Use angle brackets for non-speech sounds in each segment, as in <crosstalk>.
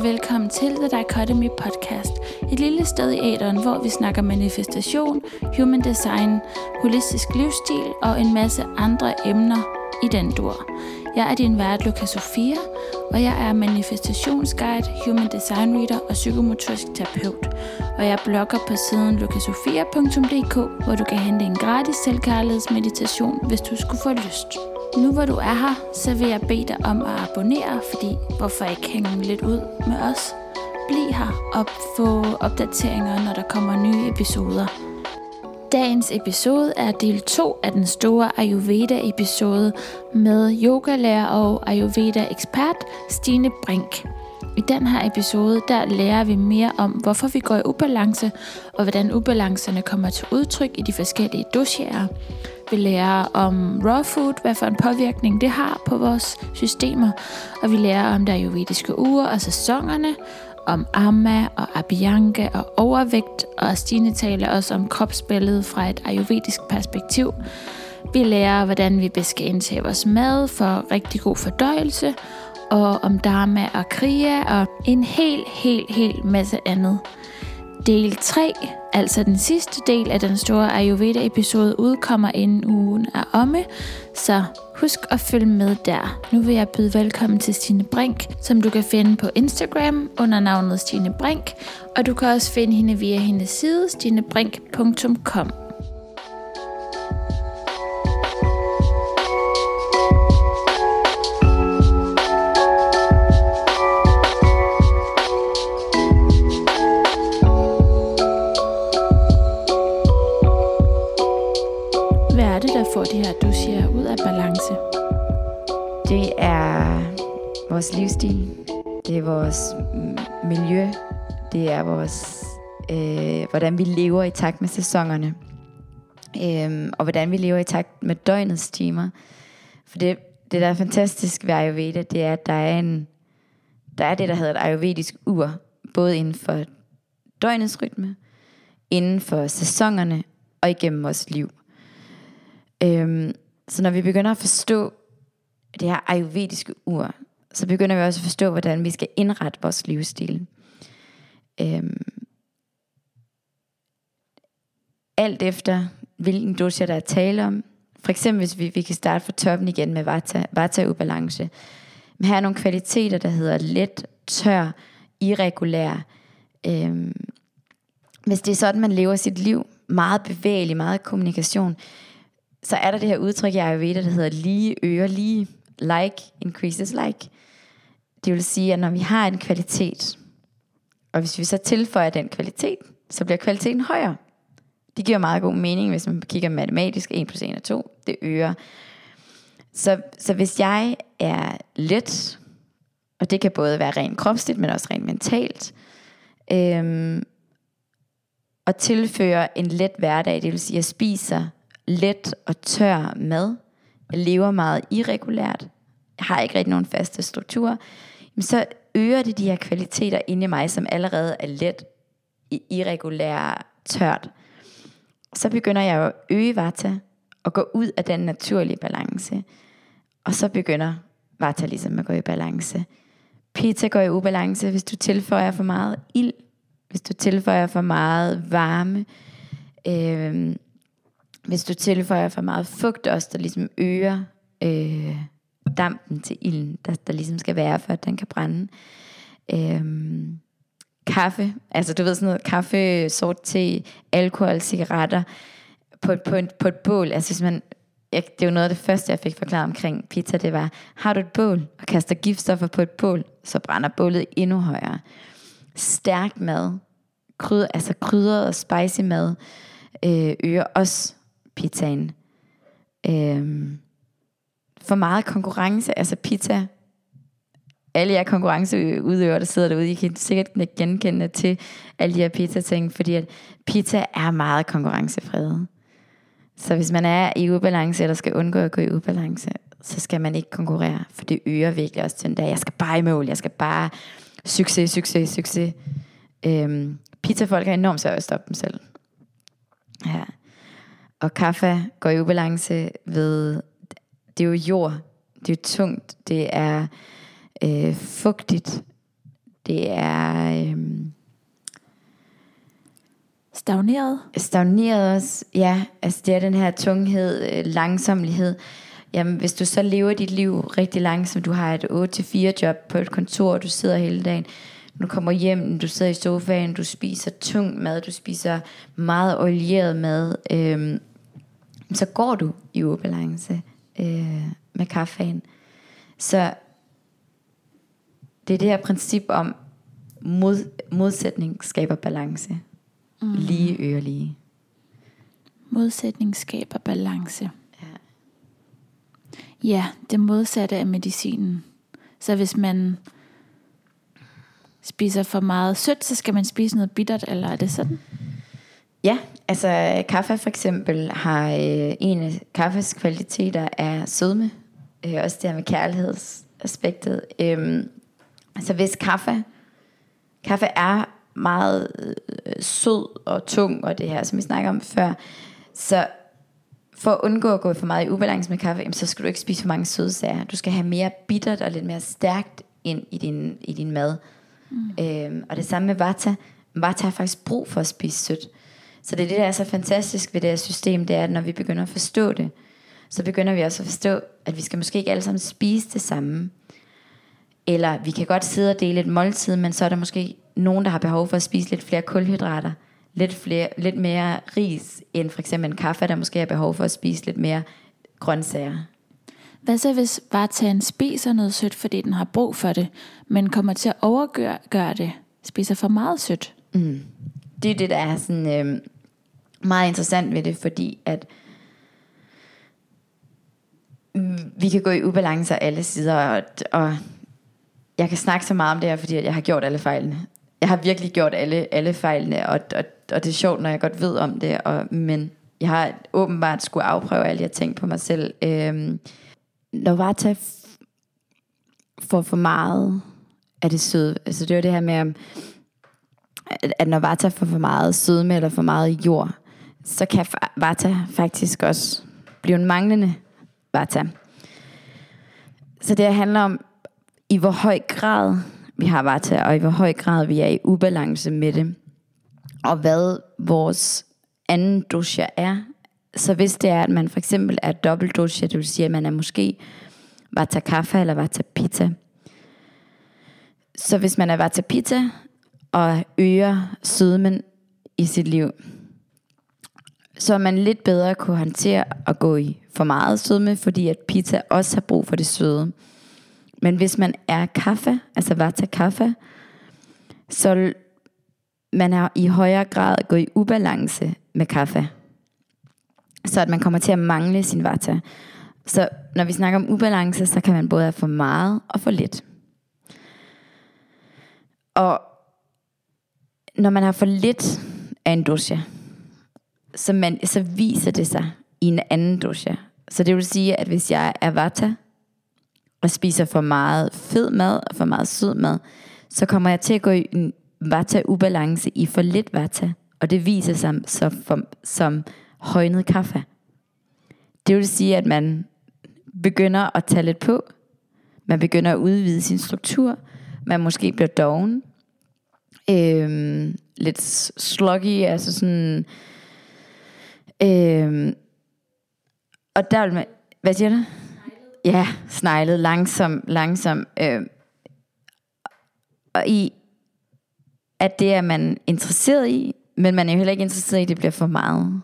og velkommen til The Dichotomy Podcast. Et lille sted i æderen, hvor vi snakker manifestation, human design, holistisk livsstil og en masse andre emner i den dur. Jeg er din vært, Luca Sofia, og jeg er manifestationsguide, human design reader og psykomotorisk terapeut. Og jeg blogger på siden lukasofia.dk, hvor du kan hente en gratis selvkærlighedsmeditation, hvis du skulle få lyst. Nu hvor du er her, så vil jeg bede dig om at abonnere, fordi hvorfor ikke hænge lidt ud med os? Bliv her og få opdateringer, når der kommer nye episoder. Dagens episode er del 2 af den store Ayurveda-episode med yogalærer og Ayurveda-ekspert Stine Brink. I den her episode, der lærer vi mere om, hvorfor vi går i ubalance, og hvordan ubalancerne kommer til udtryk i de forskellige dosierer. Vi lærer om raw food, hvad for en påvirkning det har på vores systemer, og vi lærer om der ayurvediske uger og sæsonerne, om amma og abhyanga og overvægt, og Stine taler også om kropsbilledet fra et ayurvedisk perspektiv. Vi lærer, hvordan vi bedst skal indtage vores mad for rigtig god fordøjelse, og om dharma og kriya, og en helt, helt, helt masse andet. Del 3, altså den sidste del af den store Ayurveda-episode, udkommer inden ugen er omme, så husk at følge med der. Nu vil jeg byde velkommen til Stine Brink, som du kan finde på Instagram under navnet Stine Brink, og du kan også finde hende via hendes side stinebrink.com. det, du siger ud af balance? Det er vores livsstil. Det er vores mm, miljø. Det er vores, øh, hvordan vi lever i takt med sæsonerne. Øhm, og hvordan vi lever i takt med døgnets timer. For det, det der er fantastisk ved Ayurveda, det er, at der er, en, der er det, der hedder et ayurvedisk ur. Både inden for døgnets rytme, inden for sæsonerne og igennem vores liv. Øhm, så når vi begynder at forstå det her ayurvediske ur, så begynder vi også at forstå, hvordan vi skal indrette vores livsstil. Øhm, alt efter, hvilken dosha der er tale om. For eksempel, hvis vi, vi kan starte fra toppen igen med vata, vata-ubalance. Men her er nogle kvaliteter, der hedder let, tør, irregulær. Øhm, hvis det er sådan, man lever sit liv, meget bevægelig, meget kommunikation, så er der det her udtryk i Ayurveda, der hedder lige øger lige like increases like. Det vil sige, at når vi har en kvalitet, og hvis vi så tilføjer den kvalitet, så bliver kvaliteten højere. Det giver meget god mening, hvis man kigger matematisk. 1 plus 1 er 2. Det øger. Så, så hvis jeg er let, og det kan både være rent kropsligt, men også rent mentalt, øhm, og tilføre en let hverdag, det vil sige, at jeg spiser let og tør mad, jeg lever meget irregulært, jeg har ikke rigtig nogen faste strukturer, så øger det de her kvaliteter inde i mig, som allerede er let, irregulær, tørt. Så begynder jeg at øge vata, og gå ud af den naturlige balance. Og så begynder vata ligesom at gå i balance. Pizza går i ubalance, hvis du tilføjer for meget ild, hvis du tilføjer for meget varme, øh, hvis du tilføjer for meget fugt også, der ligesom øger øh, dampen til ilden, der, der ligesom skal være, for at den kan brænde. Øhm, kaffe, altså du ved sådan noget, kaffe, sort te, alkohol, cigaretter, på, på, en, på et bål, altså hvis man, jeg, det er jo noget af det første, jeg fik forklaret omkring pizza, det var, har du et bål og kaster giftstoffer på et bål, så brænder bålet endnu højere. Stærk mad, krydder, altså krydret og spicy mad, øh, øger også pizzaen. Øhm, for meget konkurrence, altså pizza, alle jer konkurrenceudøvere, der sidder derude, I kan sikkert genkende til alle de her pizza-ting, fordi at pizza er meget konkurrencefredet. Så hvis man er i ubalance, eller skal undgå at gå i ubalance, så skal man ikke konkurrere, for det øger virkelig også den der, jeg skal bare i mål, jeg skal bare succes, succes, succes. Øhm, pizzafolk har enormt svært at stoppe dem selv. Ja. Og kaffe går i ubalance ved, det er jo jord, det er tungt, det er øh, fugtigt, det er øhm, Stagneret? stagneret også. Ja, altså det er den her tunghed, øh, langsomlighed. Jamen, hvis du så lever dit liv rigtig langsomt, du har et 8-4 job på et kontor, du sidder hele dagen, du kommer hjem, du sidder i sofaen, du spiser tung mad, du spiser meget olieret mad, øhm, så går du i ubalance øh, med kaffen. Så det er det her princip om, mod, modsætning skaber balance. Mm. Lige øre lige. Modsætning skaber balance. Ja. Ja, det modsatte af medicinen. Så hvis man spiser for meget sødt, så skal man spise noget bittert, eller er det sådan? Ja, altså kaffe for eksempel har øh, en af kaffes kvaliteter er sødme. Øh, også det her med kærlighedsaspektet. Øhm, altså hvis kaffe, kaffe er meget øh, sød og tung, og det her, som vi snakker om før, så for at undgå at gå for meget i ubalance med kaffe, jamen, så skal du ikke spise for mange sødsager. Du skal have mere bittert og lidt mere stærkt ind i din, i din mad. Mm. Øhm, og det samme med vata. Vata har faktisk brug for at spise sødt. Så det er det, der er så fantastisk ved det her system, det er, at når vi begynder at forstå det, så begynder vi også at forstå, at vi skal måske ikke alle sammen spise det samme. Eller vi kan godt sidde og dele et måltid, men så er der måske nogen, der har behov for at spise lidt flere kulhydrater, lidt, flere, lidt mere ris, end for eksempel en kaffe, der måske har behov for at spise lidt mere grøntsager. Hvad så hvis vartagen spiser noget sødt, fordi den har brug for det, men kommer til at overgøre gøre det, spiser for meget sødt? Mm. Det er det, der er sådan, øh, meget interessant ved det, fordi at mm, vi kan gå i ubalance af alle sider, og, og jeg kan snakke så meget om det her, fordi jeg har gjort alle fejlene. Jeg har virkelig gjort alle, alle fejlene, og, og, og det er sjovt, når jeg godt ved om det, og, men jeg har åbenbart skulle afprøve alle jeg ting på mig selv. Øhm, når Vata får for meget af det søde, altså det var det her med, at, at når Vata får for meget sødme eller for meget jord, så kan Vata faktisk også blive en manglende Vata. Så det handler om, i hvor høj grad vi har Vata, og i hvor høj grad vi er i ubalance med det, og hvad vores anden dosha er. Så hvis det er, at man for eksempel er dobbelt dosha, det vil sige, at man er måske Vata Kapha eller Vata Pitta. Så hvis man er Vata Pitta og øger sødmen i sit liv, så man lidt bedre kunne håndtere at gå i for meget sødme, fordi at pizza også har brug for det søde. Men hvis man er kaffe, altså vata kaffe, så man er i højere grad gået i ubalance med kaffe. Så at man kommer til at mangle sin vata. Så når vi snakker om ubalance, så kan man både have for meget og for lidt. Og når man har for lidt af en dusje, så, man, så viser det sig i en anden dusje. Så det vil sige, at hvis jeg er vata, og spiser for meget fed mad og for meget sød mad, så kommer jeg til at gå i en vata-ubalance i for lidt vata, og det viser sig som, som, som højnet kaffe. Det vil sige, at man begynder at tage lidt på, man begynder at udvide sin struktur, man måske bliver doven, øhm, lidt sluggy, altså sådan, øhm, og der vil man, hvad siger du? Ja, sneglet langsom, langsom. Øh, og i, at det er man interesseret i, men man er jo heller ikke interesseret i, at det bliver for meget.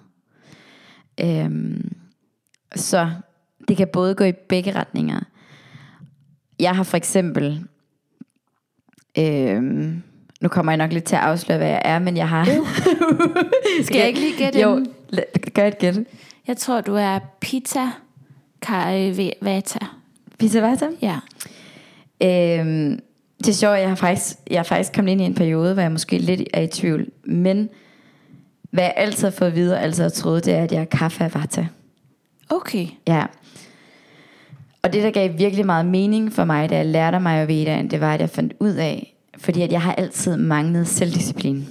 Øhm, så det kan både gå i begge retninger. Jeg har for eksempel, øhm, nu kommer jeg nok lidt til at afsløre, hvad jeg er, men jeg har... <laughs> Skal jeg ikke lige gætte Jo, la- gør et gæt. Jeg tror, du er pizza Kari Vata. Pizza Vata? Ja. Øhm, det er sjovt, jeg har faktisk, jeg har faktisk kommet ind i en periode, hvor jeg måske lidt er i tvivl. Men hvad jeg altid har fået videre, altid har troet, det er, at jeg er kaffe af vata. Okay. Ja. Og det, der gav virkelig meget mening for mig, da jeg lærte mig Ayurvedaen, det var, at jeg fandt ud af, fordi at jeg har altid manglet selvdisciplin.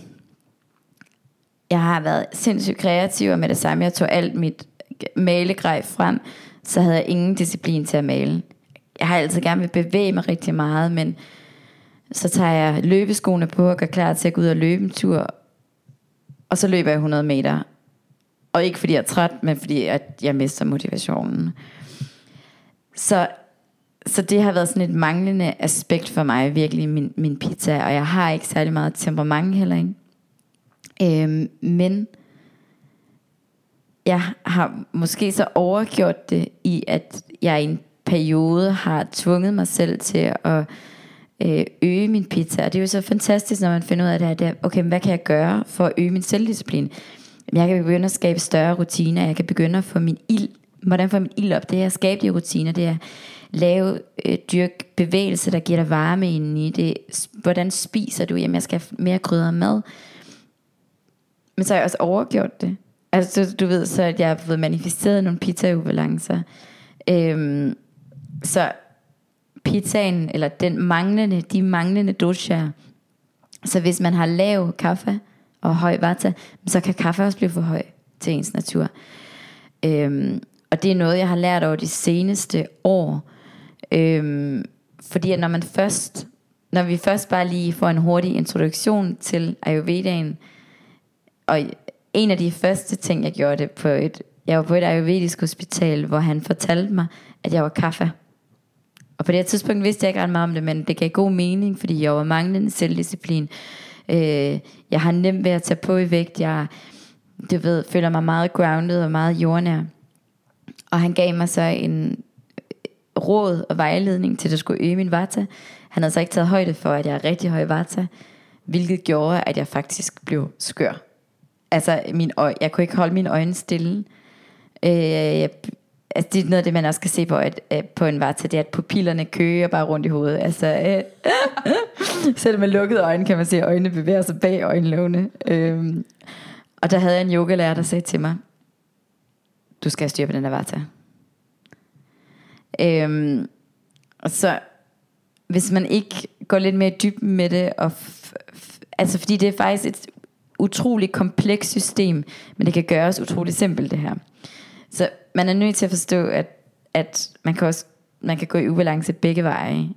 Jeg har været sindssygt kreativ, og med det samme, jeg tog alt mit malegrej frem, så havde jeg ingen disciplin til at male. Jeg har altid gerne vil bevæge mig rigtig meget, men Så tager jeg løbeskoene på og gør klar til at gå ud og løbe en tur. Og så løber jeg 100 meter. Og ikke fordi jeg er træt, men fordi at jeg mister motivationen. Så, så det har været sådan et manglende aspekt for mig, virkelig min, min pizza. Og jeg har ikke særlig meget temperament heller ikke. Øhm, men jeg har måske så overgjort det i, at jeg i en periode har tvunget mig selv til at øh, øge min pizza. Og det er jo så fantastisk, når man finder ud af det her, det er, okay, men hvad kan jeg gøre for at øge min selvdisciplin? Jeg kan begynde at skabe større rutiner, jeg kan begynde at få min ild, hvordan får min ild op? Det er at skabe de rutiner, det er lave, øh, dyrk bevægelse, der giver dig varme indeni. Det, hvordan spiser du? Jamen, jeg skal have mere krydder mad. Men så har jeg også overgjort det. Altså, du ved så, at jeg har fået manifesteret nogle pizza-ubalancer. Øhm, så pizzaen, eller den manglende, de manglende doshaer. Så hvis man har lav kaffe og høj vata, så kan kaffe også blive for høj til ens natur. Øhm, og det er noget, jeg har lært over de seneste år. Øhm, fordi at når man først, når vi først bare lige får en hurtig introduktion til Ayurvedaen, og en af de første ting, jeg gjorde det på et, jeg var på et ayurvedisk hospital, hvor han fortalte mig, at jeg var kaffe. Og på det tidspunkt vidste jeg ikke ret meget om det, men det gav god mening, fordi jeg var manglende selvdisciplin. Øh, jeg har nemt ved at tage på i vægt. Jeg du ved, føler mig meget grounded og meget jordnær. Og han gav mig så en råd og vejledning til, at jeg skulle øge min vata. Han havde så ikke taget højde for, at jeg er rigtig høj vata, hvilket gjorde, at jeg faktisk blev skør. Altså, min øj, jeg kunne ikke holde mine øjne stille. Øh, jeg, altså, det er noget af det, man også kan se på, at, øh, på en vata, det er, at pupillerne køger bare rundt i hovedet. Altså, øh, <laughs> selv med lukkede øjne kan man se, at øjnene bevæger sig bag øjenlågene. Øh, og der havde jeg en yogalærer, der sagde til mig, du skal styre på den der vata. Øhm, så, hvis man ikke går lidt mere dyb med det, og f- f- altså fordi det er faktisk et utroligt komplekst system, men det kan gøres utroligt simpelt det her. Så man er nødt til at forstå, at, at man kan også man kan gå i ubalance begge veje.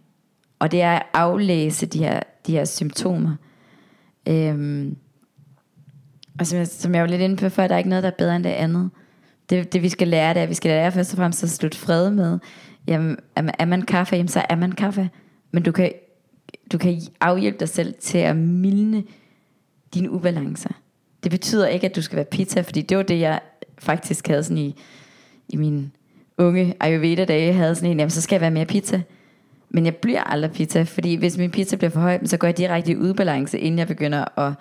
Og det er at aflæse de her, de her symptomer. Øhm, og som jeg, som jeg var lidt inde på før, der er ikke noget, der er bedre end det andet. Det, det vi skal lære, det er, at vi skal lære først og fremmest at slutte fred med, jamen, er man, er man kaffe, jamen, så er man kaffe. Men du kan, du kan afhjælpe dig selv til at mildne dine ubalancer. Det betyder ikke, at du skal være pizza, fordi det var det, jeg faktisk havde sådan i, i min unge Ayurveda-dage, havde sådan en, jamen så skal jeg være mere pizza. Men jeg bliver aldrig pizza, fordi hvis min pizza bliver for høj, så går jeg direkte i udbalance, inden jeg begynder at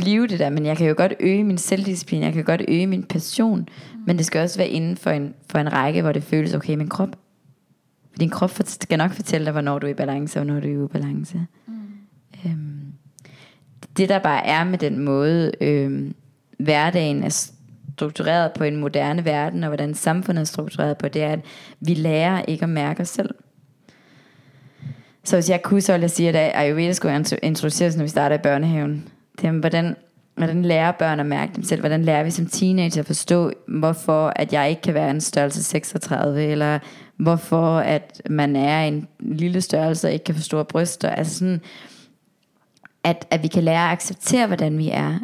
blive det der, men jeg kan jo godt øge min selvdisciplin, jeg kan godt øge min passion, mm. men det skal også være inden for en, for en række, hvor det føles okay min krop. For din krop skal nok fortælle dig, hvornår du er i balance, og hvornår du er i ubalance. Mm. Øhm, det der bare er med den måde, øhm, hverdagen er struktureret på en moderne verden, og hvordan samfundet er struktureret på, det er, at vi lærer ikke at mærke os selv. Så hvis jeg kunne, så ville jeg sige, at Ayurveda skulle introduceres, når vi starter i børnehaven. Det er, hvordan, hvordan lærer børn at mærke dem selv? Hvordan lærer vi som teenager at forstå, hvorfor at jeg ikke kan være en størrelse 36, eller hvorfor at man er en lille størrelse og ikke kan få store bryster? Altså sådan, at, at vi kan lære at acceptere, hvordan vi er,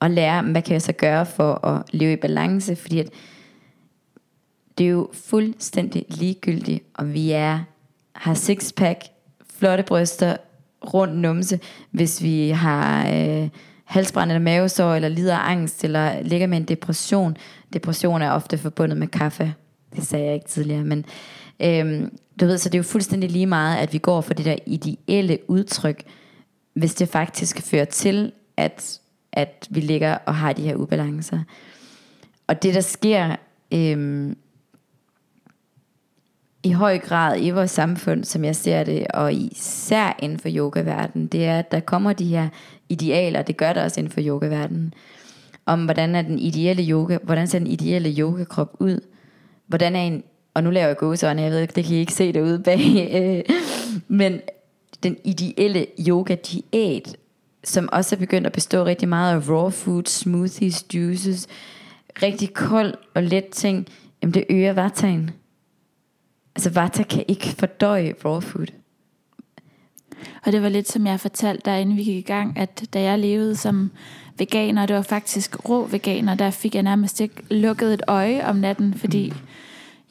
og lære, hvad kan jeg så gøre for at leve i balance, fordi at det er jo fuldstændig ligegyldigt, om vi er har sixpack, flotte bryster, rund numse, hvis vi har øh, halsbrand eller mavesår, eller lider af angst, eller ligger med en depression. Depression er ofte forbundet med kaffe. Det sagde jeg ikke tidligere, men øhm, du ved, så det er jo fuldstændig lige meget, at vi går for det der ideelle udtryk, hvis det faktisk fører til, at, at vi ligger og har de her ubalancer. Og det der sker øhm, i høj grad i vores samfund, som jeg ser det, og især inden for yogaverdenen, det er, at der kommer de her idealer, det gør der også inden for yogaverdenen, om hvordan er den ideelle yoga, hvordan ser den ideelle yogakrop ud, hvordan er en, og nu laver jeg gåseøjne, jeg ved ikke, det kan I ikke se derude bag, øh, men den ideelle yoga diæt, som også er begyndt at bestå rigtig meget af raw food, smoothies, juices, rigtig kold og let ting, jamen det øger vartagen. Altså Vata kan ikke fordøje raw food. Og det var lidt som jeg fortalte dig, inden vi gik i gang, at da jeg levede som veganer, det var faktisk rå veganer, der fik jeg nærmest ikke lukket et øje om natten, fordi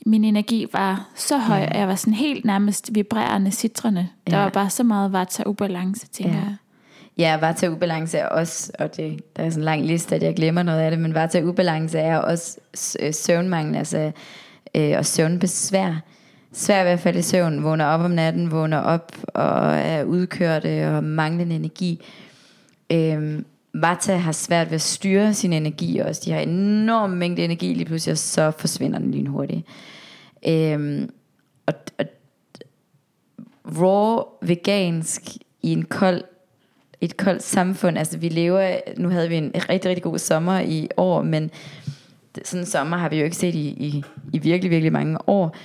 min energi var så høj, at jeg var sådan helt nærmest vibrerende citrende. Der Ja. var bare så meget vata ubalance, tænker Ja. jeg. Ja, vata ubalance er også, og det, der er sådan en lang liste, at jeg glemmer noget af det, men vata ubalance er også søvnmangel, altså, øh, og søvnbesvær svært ved at falde i søvn, vågner op om natten, vågner op og er udkørte øh, og manglende energi. Øhm, Vata har svært ved at styre sin energi også. De har enorm mængde energi lige pludselig, og så forsvinder den lynhurtigt. Øhm, og, og raw vegansk i en kold et koldt samfund. Altså vi lever, nu havde vi en rigtig, rigtig god sommer i år, men sådan en sommer har vi jo ikke set i, i, i virkelig, virkelig mange år.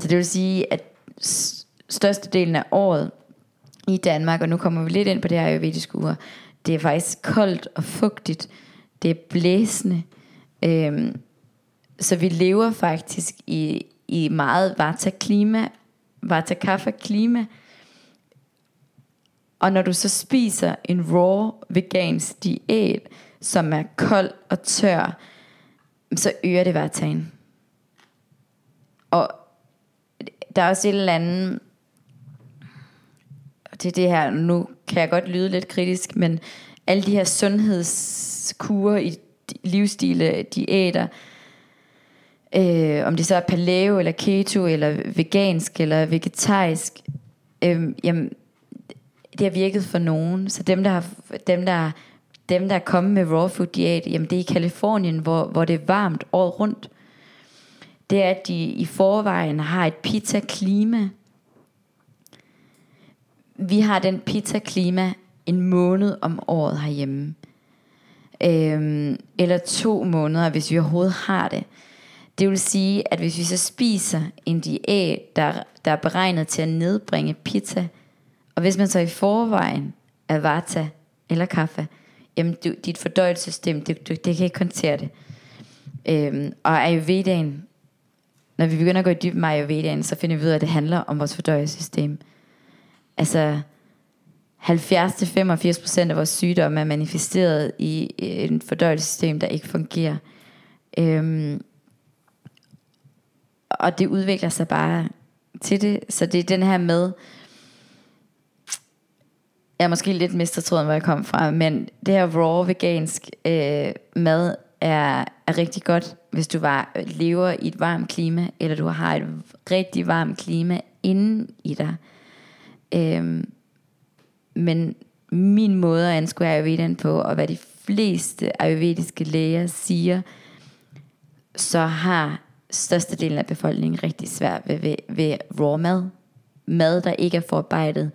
Så det vil sige, at størstedelen af året i Danmark, og nu kommer vi lidt ind på det her ayurvediske ur, det er faktisk koldt og fugtigt. Det er blæsende. Øhm, så vi lever faktisk i, i meget vata-klima, vata-kaffa-klima, og når du så spiser en raw vegansk diæt, som er kold og tør, så øger det vataen. Og der er også et eller andet, det er det her, nu kan jeg godt lyde lidt kritisk, men alle de her sundhedskurer i livsstile, diæter, øh, om det så er paleo, eller keto, eller vegansk, eller vegetarisk, øh, jamen, det har virket for nogen. Så dem, der har, dem, der, dem, der er kommet med raw food diæt, jamen det er i Kalifornien, hvor, hvor det er varmt året rundt. Det er, at de i forvejen har et pizza-klima. Vi har den pizza-klima en måned om året herhjemme. Øhm, eller to måneder, hvis vi overhovedet har det. Det vil sige, at hvis vi så spiser en diæt, der, der er beregnet til at nedbringe pizza, og hvis man så i forvejen er vata eller kaffe, jamen du, dit fordøjelsessystem, det, du, det kan ikke håndtere det. Øhm, og ayurvedaen, når vi begynder at gå i dybden med ayurvedaen, så finder vi ud af, at det handler om vores fordøjelsessystem. Altså 70-85% af vores sygdomme er manifesteret i et fordøjelsessystem, der ikke fungerer. Øhm, og det udvikler sig bare til det. Så det er den her med, jeg er måske lidt mistet tråden, hvor jeg kom fra, men det her raw vegansk øh, mad er, er rigtig godt, hvis du var, øh, lever i et varmt klima, eller du har et rigtig varmt klima inden i dig. Øhm, men min måde at anskue ayurvedaen på, og hvad de fleste ayurvediske læger siger, så har størstedelen af befolkningen rigtig svært ved, ved, ved raw mad. Mad, der ikke er forarbejdet.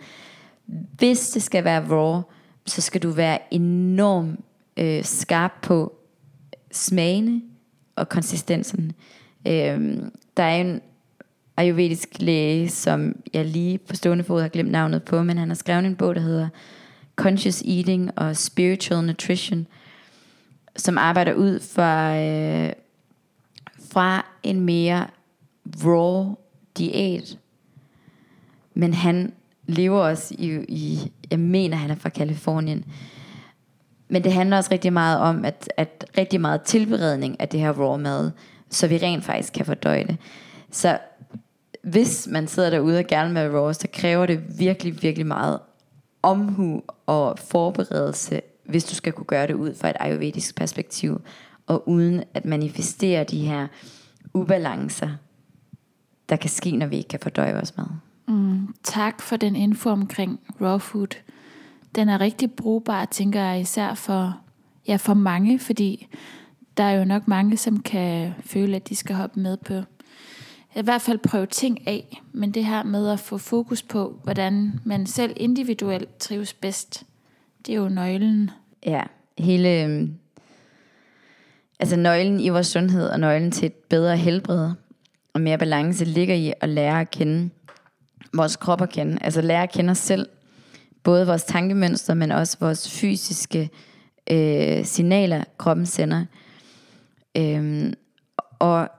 Hvis det skal være raw, så skal du være enormt øh, skarp på smagene og konsistensen. Øh, der er en ayurvedisk læge, som jeg lige på stående fod har glemt navnet på, men han har skrevet en bog, der hedder Conscious Eating og Spiritual Nutrition, som arbejder ud fra, øh, fra en mere raw diæt. Men han lever også i, i, jeg mener han er fra Kalifornien, men det handler også rigtig meget om, at, at rigtig meget tilberedning af det her raw mad, så vi rent faktisk kan fordøje det. Så hvis man sidder derude og gerne vil raw, så kræver det virkelig, virkelig meget omhu og forberedelse, hvis du skal kunne gøre det ud fra et ayurvedisk perspektiv, og uden at manifestere de her ubalancer, der kan ske, når vi ikke kan fordøje vores mad. Mm, tak for den info omkring raw food. Den er rigtig brugbar, tænker jeg, især for, ja, for mange, fordi der er jo nok mange, som kan føle, at de skal hoppe med på i hvert fald prøve ting af, men det her med at få fokus på, hvordan man selv individuelt trives bedst, det er jo nøglen. Ja, hele... Øhm, altså nøglen i vores sundhed og nøglen til et bedre helbred og mere balance ligger i at lære at kende vores krop at kende. Altså lære at kende os selv. Både vores tankemønster, men også vores fysiske øh, signaler, kroppen sender. Øhm, og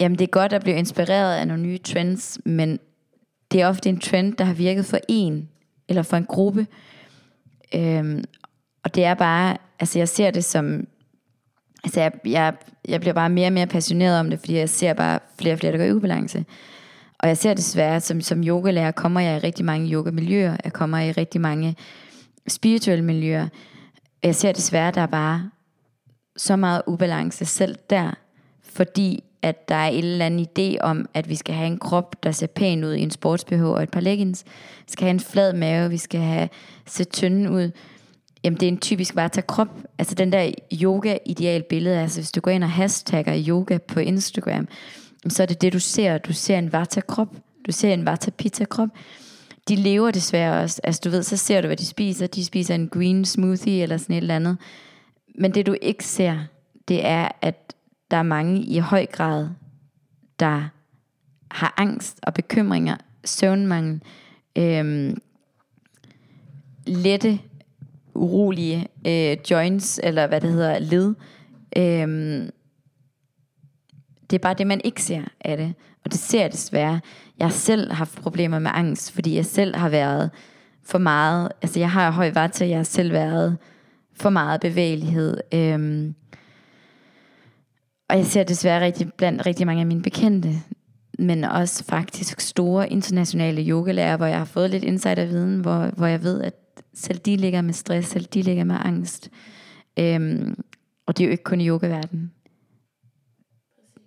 jamen, det er godt at blive inspireret af nogle nye trends, men det er ofte en trend, der har virket for en, eller for en gruppe. Øhm, og det er bare, altså jeg ser det som, altså jeg, jeg, jeg bliver bare mere og mere passioneret om det, fordi jeg ser bare flere og flere, der går i ubalance. Og jeg ser desværre, som, som yogalærer kommer jeg i rigtig mange yogamiljøer, jeg kommer i rigtig mange spirituelle miljøer. Jeg ser desværre, der er bare så meget ubalance selv der, fordi at der er en eller anden idé om, at vi skal have en krop, der ser pæn ud i en sportsbh og et par leggings. Vi skal have en flad mave, vi skal have se tynde ud. Jamen det er en typisk vata-krop. Altså den der yoga-ideal billede, altså hvis du går ind og hashtagger yoga på Instagram, så er det det du ser. Du ser en vata-krop, du ser en vata-pita-krop. De lever desværre også. Altså du ved, så ser du, hvad de spiser. De spiser en green smoothie eller sådan et eller andet. Men det du ikke ser, det er, at der er mange i høj grad, der har angst og bekymringer, søvnmangel, øhm, lette, urolige øh, joints, eller hvad det hedder, led. Øhm, det er bare det, man ikke ser af det. Og det ser jeg desværre. Jeg har selv haft problemer med angst, fordi jeg selv har været for meget, altså jeg har høj vata, jeg har selv været for meget bevægelighed. Øhm, og jeg ser desværre rigtig, blandt rigtig mange af mine bekendte, men også faktisk store internationale yogalærer, hvor jeg har fået lidt insiderviden, hvor, hvor jeg ved, at selv de ligger med stress, selv de ligger med angst. Øhm, og det er jo ikke kun i yogaverdenen.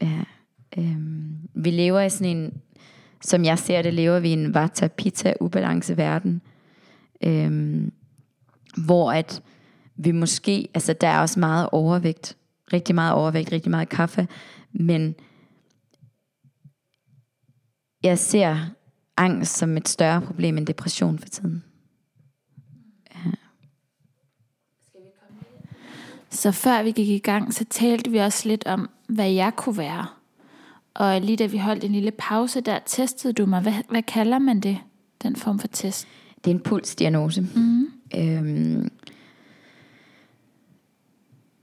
Ja, øhm, vi lever i sådan en, som jeg ser det, lever vi i en vata pita ubalance verden. Øhm, hvor at vi måske, altså der er også meget overvægt, rigtig meget overvægt, rigtig meget kaffe, men jeg ser angst som et større problem end depression for tiden. Så før vi gik i gang, så talte vi også lidt om, hvad jeg kunne være. Og lige da vi holdt en lille pause, der testede du mig. Hvad, hvad kalder man det, den form for test? Det er en pulsdiagnose. Mm. Øhm,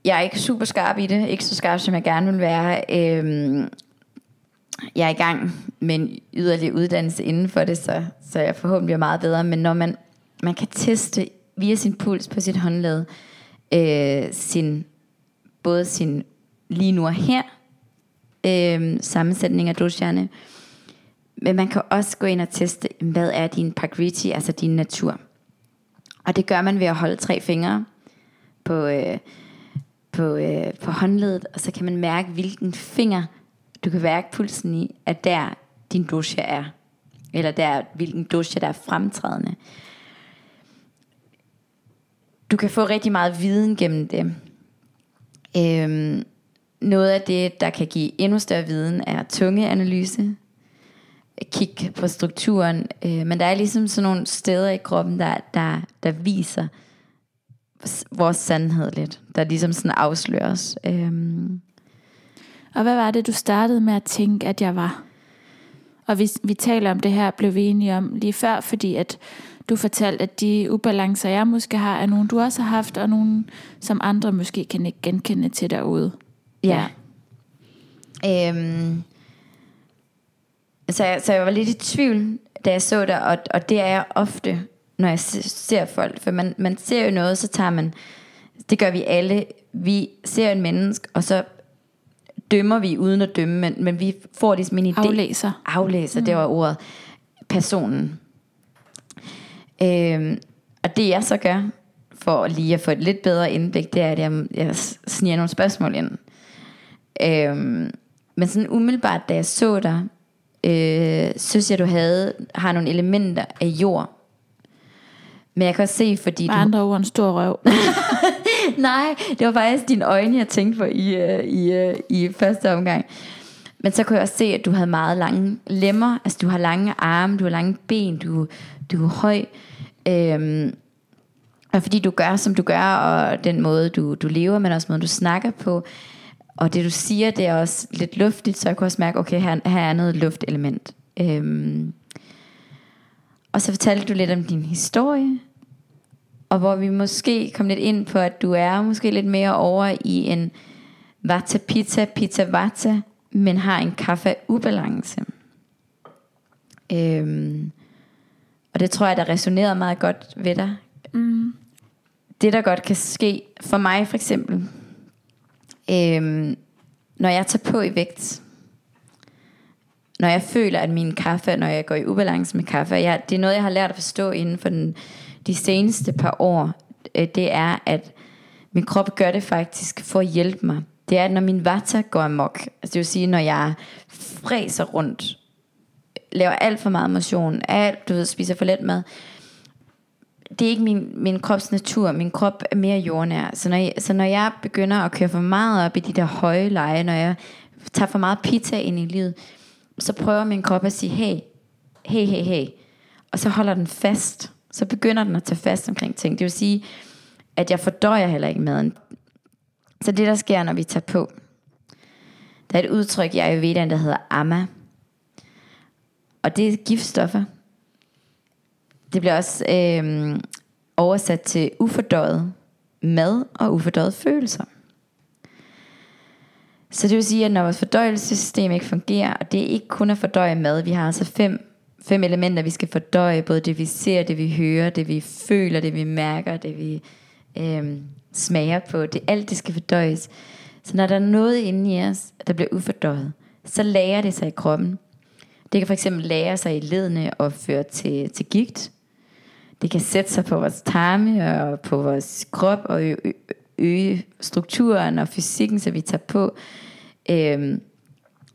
jeg er ikke super skarp i det, ikke så skarp som jeg gerne vil være. Øhm, jeg er i gang med en yderligere uddannelse inden for det, så, så jeg forhåbentlig bliver meget bedre. Men når man, man kan teste via sin puls på sit håndled, øh, Øh, sin, både sin lige nu og her, øh, sammensætning af dosjerne, men man kan også gå ind og teste, hvad er din pagriti, altså din natur. Og det gør man ved at holde tre fingre på, øh, på, øh, på håndledet, og så kan man mærke, hvilken finger du kan mærke pulsen i, at der din dosha er. Eller der, hvilken dosha der er fremtrædende. Du kan få rigtig meget viden gennem det. Øhm, noget af det, der kan give endnu større viden, er tungeanalyse. Kig på strukturen. Øh, men der er ligesom sådan nogle steder i kroppen, der, der, der viser, vores sandhed lidt, der ligesom sådan afsløres. Øhm. Og hvad var det, du startede med at tænke, at jeg var? Og vi, vi taler om det her, blev vi enige om lige før, fordi at du fortalte, at de ubalancer, jeg måske har, er nogle, du også har haft, og nogle, som andre måske kan ikke genkende til derude. Ja. ja. Øhm. Så, jeg, så jeg var lidt i tvivl, da jeg så det, og, og det er jeg ofte, når jeg ser folk. For man, man ser jo noget, så tager man, det gør vi alle, vi ser en menneske, og så dømmer vi uden at dømme, men, men vi får ligesom en idé. Aflæser. Aflæser, mm. det var ordet. Personen. Øhm, og det jeg så gør, for lige at få et lidt bedre indblik, det er, at jeg, jeg sniger nogle spørgsmål ind. Øhm, men sådan umiddelbart, da jeg så dig, øh, synes jeg, du havde, har nogle elementer af jord, men jeg kan også se, fordi du... andre ord en stor røv. <laughs> Nej, det var faktisk dine øjne, jeg tænkte på i, uh, i, uh, i første omgang. Men så kunne jeg også se, at du havde meget lange lemmer. Altså du har lange arme, du har lange ben, du, du er høj. Øhm, og fordi du gør, som du gør, og den måde, du, du lever, men også måden, du snakker på. Og det, du siger, det er også lidt luftigt, så jeg kunne også mærke, okay, her, her er noget luftelement. Øhm, og så fortalte du lidt om din historie, og hvor vi måske kom lidt ind på, at du er måske lidt mere over i en vata pizza, pizza vata, men har en kaffe ubalance. Øhm, og det tror jeg, der resonerede meget godt ved dig. Mm. Det, der godt kan ske, for mig for eksempel, øhm, når jeg tager på i vægt, når jeg føler, at min kaffe, når jeg går i ubalance med kaffe, jeg, det er noget, jeg har lært at forstå inden for den, de seneste par år, øh, det er, at min krop gør det faktisk for at hjælpe mig. Det er, at når min vata går amok, altså det vil sige, når jeg fræser rundt, laver alt for meget motion, alt, du ved, spiser for let mad, det er ikke min, min krops natur. Min krop er mere jordnær. Så når, jeg, så når jeg begynder at køre for meget op i de der høje leje, når jeg tager for meget pizza ind i livet, så prøver min krop at sige, hey, hey, hey, hey. Og så holder den fast. Så begynder den at tage fast omkring ting. Det vil sige, at jeg fordøjer heller ikke maden. Så det der sker, når vi tager på, der er et udtryk i Ayurveda, der hedder Amma. Og det er giftstoffer. Det bliver også øh, oversat til ufordøjet mad og ufordøjet følelser. Så det vil sige, at når vores fordøjelsessystem ikke fungerer, og det er ikke kun at fordøje mad, vi har altså fem, fem elementer, vi skal fordøje, både det vi ser, det vi hører, det vi føler, det vi mærker, det vi øh, smager på, det alt det skal fordøjes. Så når der er noget inde i os, der bliver ufordøjet, så lærer det sig i kroppen. Det kan for eksempel lære sig i ledene og føre til, til gigt. Det kan sætte sig på vores tarme og på vores krop og øge, øge strukturen og fysikken, så vi tager på. Øhm,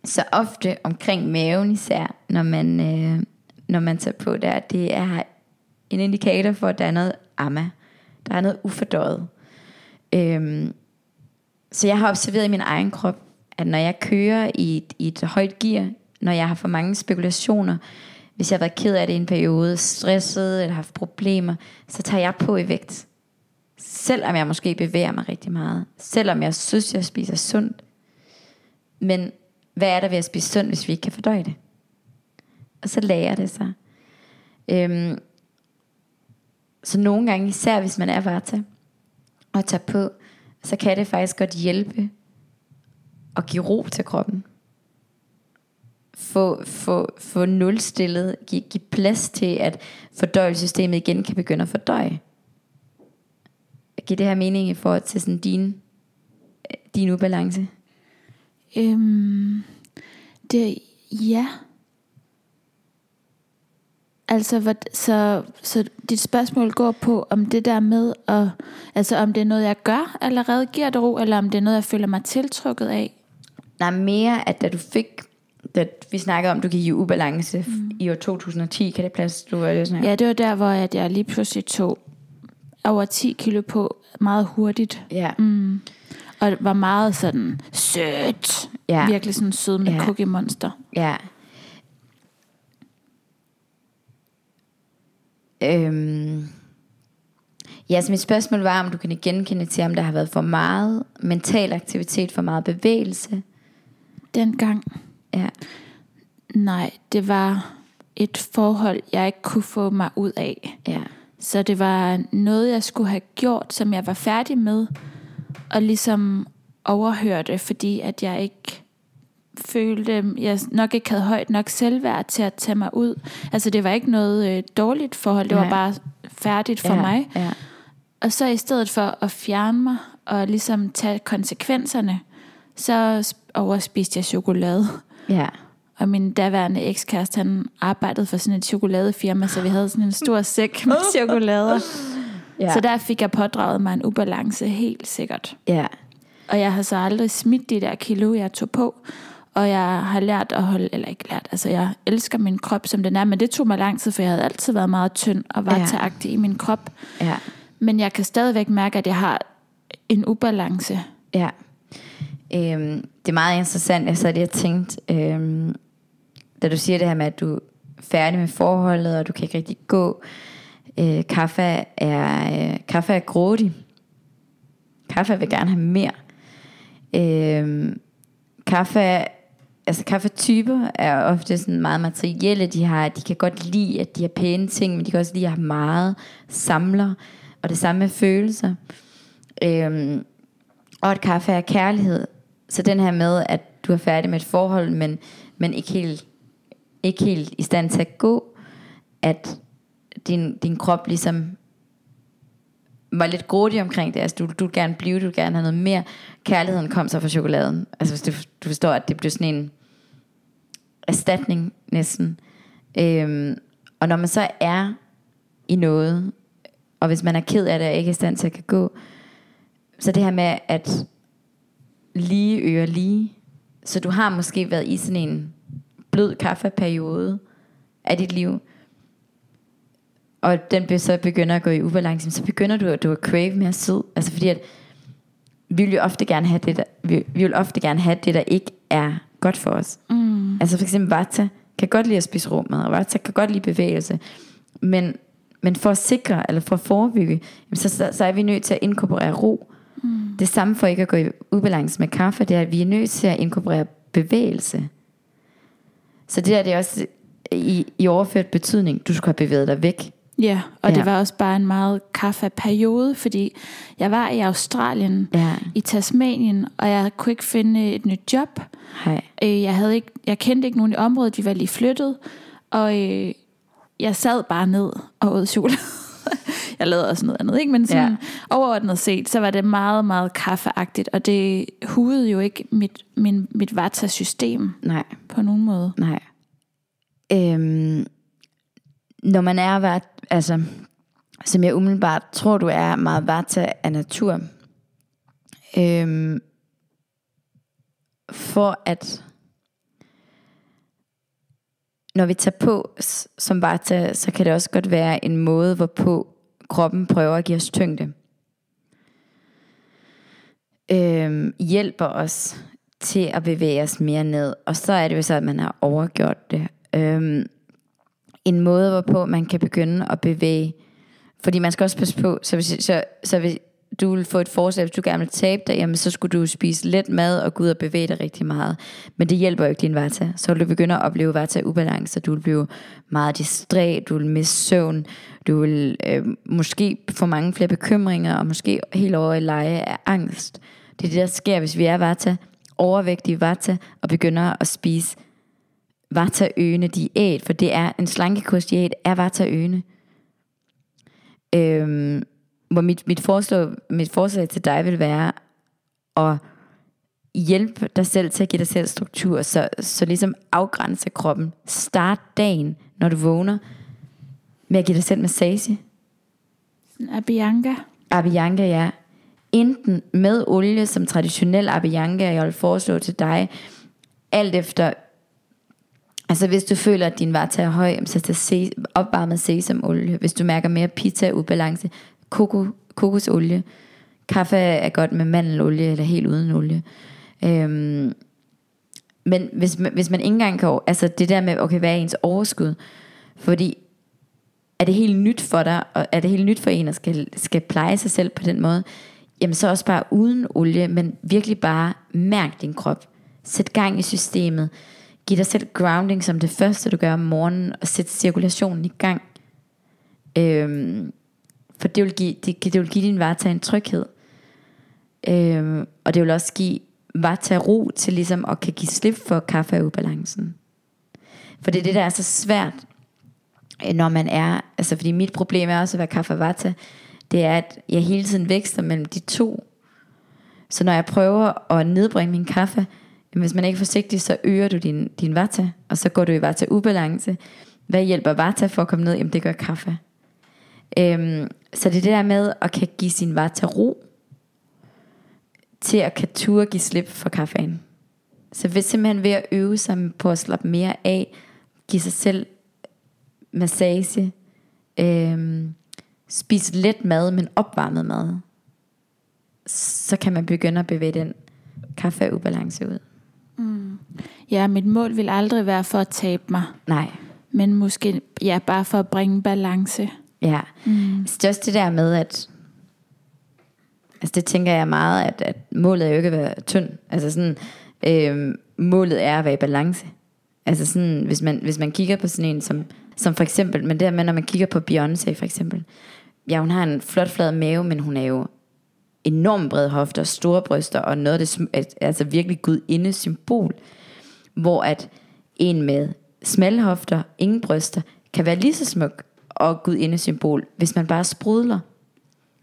så ofte omkring maven især, når man, øh, når man tager på der, det er en indikator for, at der er noget amma. Der er noget ufordøjet. Øhm, så jeg har observeret i min egen krop, at når jeg kører i et, i et højt gear, når jeg har for mange spekulationer, hvis jeg har været ked af det i en periode, stresset eller haft problemer, så tager jeg på i vægt. Selvom jeg måske bevæger mig rigtig meget. Selvom jeg synes, jeg spiser sundt. Men hvad er der ved at spise sundt, hvis vi ikke kan fordøje det? Og så lærer det sig. Øhm, så nogle gange, især hvis man er varta og tager på, så kan det faktisk godt hjælpe at give ro til kroppen. Få, få, få nulstillet, give, give plads til, at fordøjelsessystemet igen kan begynde at fordøje. Giver det her mening i forhold til sådan din, din ubalance? Øhm, det, ja. Altså, hvad, så, så dit spørgsmål går på, om det der med, at, altså om det er noget, jeg gør allerede, giver det ro, eller om det er noget, jeg føler mig tiltrukket af? Nej, mere at da du fik, da vi snakkede om, du gik i ubalance mm. i år 2010, kan det plads, du var det sådan Ja, det var der, hvor at jeg lige pludselig tog over 10 kilo på meget hurtigt. Ja. Mm. Og det var meget sådan sødt. Ja. Virkelig sådan sød med ja. cookie monster. Ja. Øhm. Ja, så mit spørgsmål var, om du kan genkende til, om der har været for meget mental aktivitet, for meget bevægelse. Dengang, Ja, nej, det var et forhold, jeg ikke kunne få mig ud af. ja, Så det var noget, jeg skulle have gjort, som jeg var færdig med, og ligesom overhørte, fordi at jeg ikke følte, jeg nok ikke havde højt nok selvværd til at tage mig ud. Altså det var ikke noget øh, dårligt forhold, det var Nej. bare færdigt for ja, mig. Ja, Og så i stedet for at fjerne mig og ligesom tage konsekvenserne, så sp- overspiste jeg chokolade. Ja, Og min daværende ekskæreste, han arbejdede for sådan et chokoladefirma, så vi havde sådan en stor sæk med <laughs> chokolader. ja, Så der fik jeg pådraget mig en ubalance, helt sikkert. ja, Og jeg har så aldrig smidt de der kilo, jeg tog på. Og jeg har lært at holde, eller ikke lært, altså jeg elsker min krop, som den er, men det tog mig lang tid, for jeg havde altid været meget tynd og var Ja. i min krop. ja, Men jeg kan stadigvæk mærke, at jeg har en ubalance. ja. Øhm, det er meget interessant, jeg sad lige og tænkte, øhm, da du siger det her med, at du er færdig med forholdet, og du kan ikke rigtig gå. Øh, kaffe er, øh, kaffe er grådig. Kaffe vil gerne have mere. Øhm, kaffe, altså kaffetyper er ofte sådan meget materielle. De, har, de kan godt lide, at de har pæne ting, men de kan også lide at have meget samler. Og det samme med følelser. Øhm, og at kaffe er kærlighed. Så den her med, at du er færdig med et forhold, men, men ikke helt ikke helt i stand til at gå, at din, din krop ligesom var lidt grådig omkring det. Altså, du, du vil gerne blive, du vil gerne have noget mere. Kærligheden kom så fra chokoladen. Altså, hvis du, du forstår, at det blev sådan en erstatning næsten. Øhm, og når man så er i noget, og hvis man er ked af det og ikke er i stand til at kan gå, så det her med at lige øre lige, så du har måske været i sådan en blød kaffeperiode af dit liv, og den så begynder at gå i ubalance, så begynder du, du at crave mere sød. Altså fordi at vi vil jo ofte gerne have det, der, vi, vi vil ofte gerne have det, der ikke er godt for os. Mm. Altså for eksempel Vata kan godt lide at spise råmad, og Vata kan godt lide bevægelse. Men, men for at sikre, eller for at forebygge, så, så, så er vi nødt til at inkorporere ro. Mm. Det samme for ikke at gå i ubalance med kaffe, det er, at vi er nødt til at inkorporere bevægelse. Så det der, det er også i, i overført betydning, du skal have bevæget dig væk. Ja, og ja. det var også bare en meget kaffe-periode, fordi jeg var i Australien, ja. i Tasmanien, og jeg kunne ikke finde et nyt job. Hej. Øh, jeg, havde ikke, jeg kendte ikke nogen i området, vi var lige flyttet, og øh, jeg sad bare ned og åd chokolade. <laughs> jeg lavede også noget andet, ikke? men sådan ja. overordnet set, så var det meget, meget kaffeagtigt, og det hudede jo ikke mit, min, mit Vata-system Nej. på nogen måde. Nej. Øhm, når man er altså, som jeg umiddelbart tror, du er meget Vata af natur, øhm, for at når vi tager på som Vata, så kan det også godt være en måde, hvorpå kroppen prøver at give os tyngde. Øhm, hjælper os til at bevæge os mere ned. Og så er det jo så, at man har overgjort det. Øhm, en måde, hvorpå man kan begynde at bevæge. Fordi man skal også passe på, så hvis, så, så hvis du vil få et forsæt, hvis du gerne vil tabe dig, jamen så skulle du spise let mad og gå ud og bevæge dig rigtig meget. Men det hjælper jo ikke din vata. Så vil du begynde at opleve vata ubalance, du vil blive meget distræt, du vil miste søvn, du vil øh, måske få mange flere bekymringer, og måske helt over i leje af angst. Det er det, der sker, hvis vi er vata, overvægtige vata, og begynder at spise vata-øgende diæt, for det er en slankekostdiæt, er vata-øgende. Øhm, hvor mit, mit, forslag, mit forslag til dig vil være at hjælpe dig selv til at give dig selv struktur, så, så ligesom afgrænse kroppen. Start dagen, når du vågner, med at give dig selv massage. Abhyanga. Abhyanga, ja. Enten med olie, som traditionel Abhyanga, jeg vil foreslå til dig, alt efter Altså hvis du føler, at din vata er høj, så tag opvarmet sesamolie. Hvis du mærker mere pizza ubalance, koko, kokosolie. Kaffe er godt med mandelolie eller helt uden olie. Øhm, men hvis, hvis man ikke engang kan, altså det der med, okay, hvad er ens overskud? Fordi er det helt nyt for dig, og er det helt nyt for en, at skal, skal pleje sig selv på den måde, jamen så også bare uden olie, men virkelig bare mærk din krop. Sæt gang i systemet. Giv dig selv grounding som det første, du gør om morgenen, og sæt cirkulationen i gang. Øhm, for det vil give, det, det vil give din vata en tryghed. Øhm, og det vil også give vata ro til ligesom at kan give slip for kaffeubalancen. For det er det, der er så svært, øh, når man er, altså fordi mit problem er også at være kaffe vata, det er, at jeg hele tiden vækster mellem de to. Så når jeg prøver at nedbringe min kaffe, hvis man ikke er forsigtig, så øger du din, din vata, og så går du i vata ubalance. Hvad hjælper vata for at komme ned? Jamen det gør kaffe. Øhm, så det er det der med at kan give sin vata ro, til at kan turde give slip for kaffen. Så hvis simpelthen ved at øve sig på at slappe mere af, give sig selv massage, øhm, spise let mad, men opvarmet mad, så kan man begynde at bevæge den kaffeubalance ud. Mm. Ja, mit mål vil aldrig være for at tabe mig. Nej. Men måske ja, bare for at bringe balance. Ja. Mm. Så det er også det der med, at Altså det tænker jeg meget, at, at målet er jo ikke at være tynd. Altså sådan, øh, målet er at være i balance. Altså sådan, hvis man, hvis man kigger på sådan en som, som for eksempel, men det med, når man kigger på Beyoncé for eksempel. Ja, hun har en flot flad mave, men hun er jo enormt brede hofter, store bryster, og noget af det, altså virkelig Gud inde symbol, hvor at en med smalle hofter, ingen bryster, kan være lige så smuk og gud symbol, hvis man bare sprudler.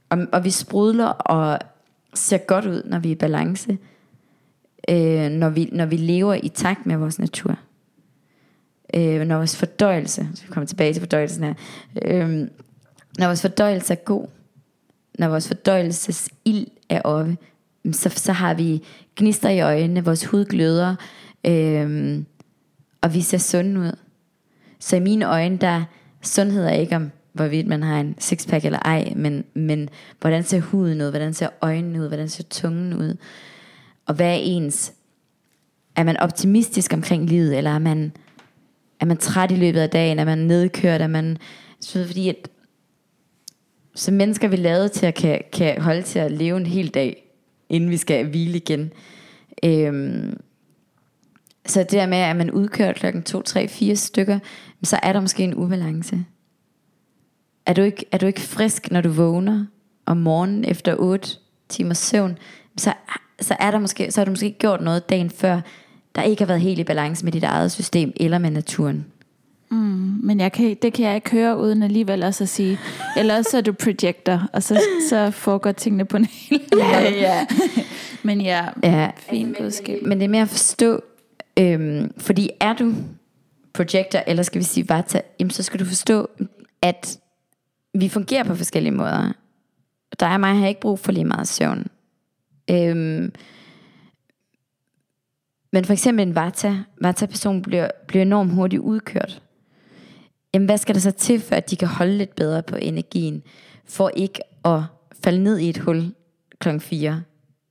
Og, og vi sprudler og ser godt ud, når vi er i balance, øh, når, vi, når vi lever i takt med vores natur. Øh, når vores fordøjelse, så vi kommer tilbage til fordøjelsen her, øh, når vores fordøjelse er god, når vores fordøjelses ild er oppe, så, så har vi gnister i øjnene, vores hud gløder, øh, og vi ser sunde ud. Så i mine øjne, der sundhed er ikke om, hvorvidt man har en sixpack eller ej, men, men hvordan ser huden ud, hvordan ser øjnene ud, hvordan ser tungen ud, og hvad er ens, er man optimistisk omkring livet, eller er man, er man træt i løbet af dagen, er man nedkørt, er man, så fordi at, som mennesker vi er lavet til at kan, kan holde til at leve en hel dag, inden vi skal hvile igen. Øhm, så det der med, at man udkører klokken 2, 3, 4 stykker, så er der måske en ubalance. Er du ikke, er du ikke frisk, når du vågner om morgenen efter 8 timers søvn, så, så, er der måske, så har du måske gjort noget dagen før, der ikke har været helt i balance med dit eget system eller med naturen. Mm, men jeg kan, det kan jeg ikke høre uden alligevel også at sige, eller så er du projector, og så, så foregår tingene på en helt ja, ja. <laughs> men ja, ja. fint budskab. Men det er mere at forstå, øhm, fordi er du projector, eller skal vi sige vata, jamen så skal du forstå, at vi fungerer på forskellige måder. Der er mig har ikke brug for lige meget søvn. Øhm, men for eksempel en vata, vata-person bliver, bliver enormt hurtigt udkørt. Jamen hvad skal der så til, for at de kan holde lidt bedre på energien, for ikke at falde ned i et hul klokken 4?